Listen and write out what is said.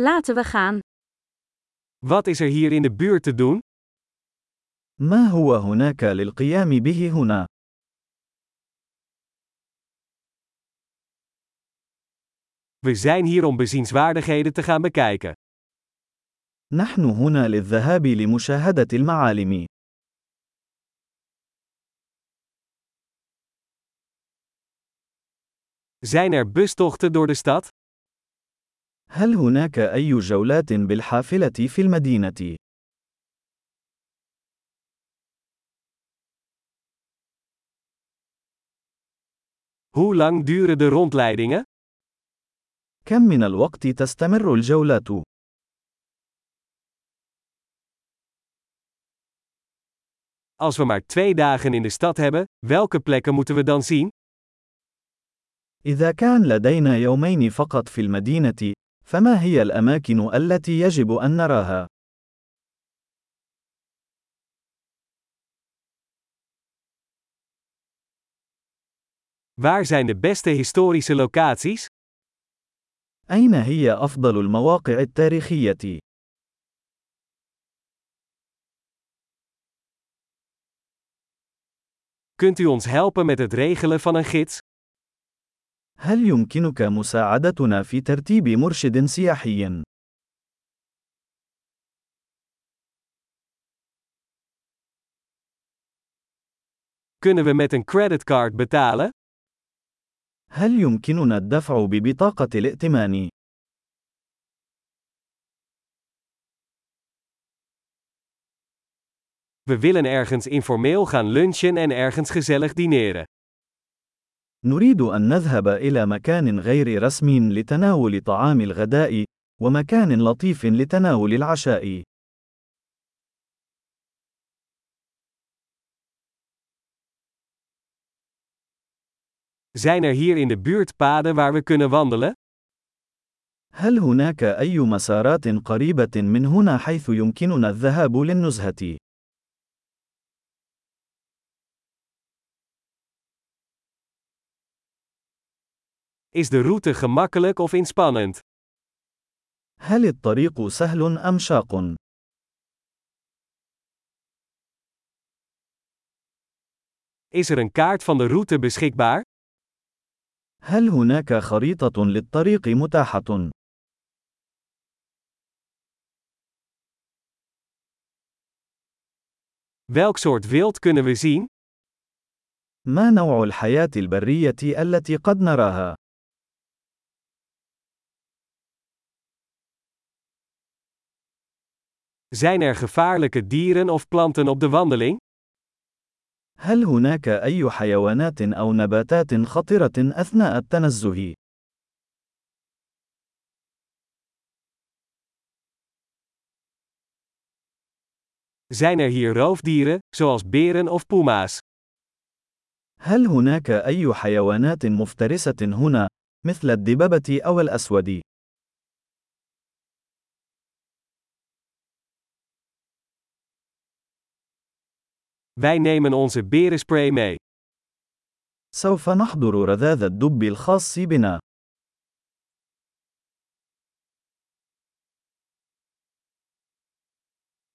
Laten we gaan. Wat is er hier in de buurt te doen? ما هو هناك للقيام به هنا؟ We zijn hier om bezienswaardigheden te gaan bekijken. نحن هنا للذهاب لمشاهدة المعالم. Zijn er bustochten door de stad? هل هناك أي جولات بالحافلة في المدينة؟ Hoe lang duren de rondleidingen? كم من الوقت تستمر الجولات؟ Als we maar twee dagen in de stad hebben, welke plekken moeten we dan zien? إذا كان لدينا يومين فقط في المدينة، فما هي الأماكن التي يجب أن نراها؟ Waar zijn de beste historische locaties? أين هي أفضل المواقع التاريخية؟ Kunt u ons helpen met het regelen van een gids? هل يمكنك مساعدتنا في ترتيب مرشد سياحي؟ Kunnen we met een creditcard betalen? هل يمكننا الدفع ببطاقة الائتمان؟ We willen ergens informeel gaan lunchen en ergens gezellig dineren. نريد أن نذهب إلى مكان غير رسمي لتناول طعام الغداء، ومكان لطيف لتناول العشاء. Zijn er hier in de buurt paden waar we kunnen wandelen? هل هناك أي مسارات قريبة من هنا حيث يمكننا الذهاب للنزهة؟ Is de route gemakkelijk of inspannend? هل الطريق سهل أم شاق؟ Is er een kaart van de route beschikbaar? هل هناك خريطة للطريق متاحة؟ Welk soort wild kunnen we zien? ما نوع الحياة البرية التي قد نراها؟ Zijn er gevaarlijke dieren of planten op de wandeling? هل هناك أي حيوانات أو نباتات خطرة أثناء التنزه؟ Zijn er hier roofdieren, zoals beren of puma's? هل هناك أي حيوانات مفترسة هنا، مثل الدببة أو الأسود؟ Wij nemen onze berenspray mee. سوف نحضر رذاذ الدب الخاص بنا.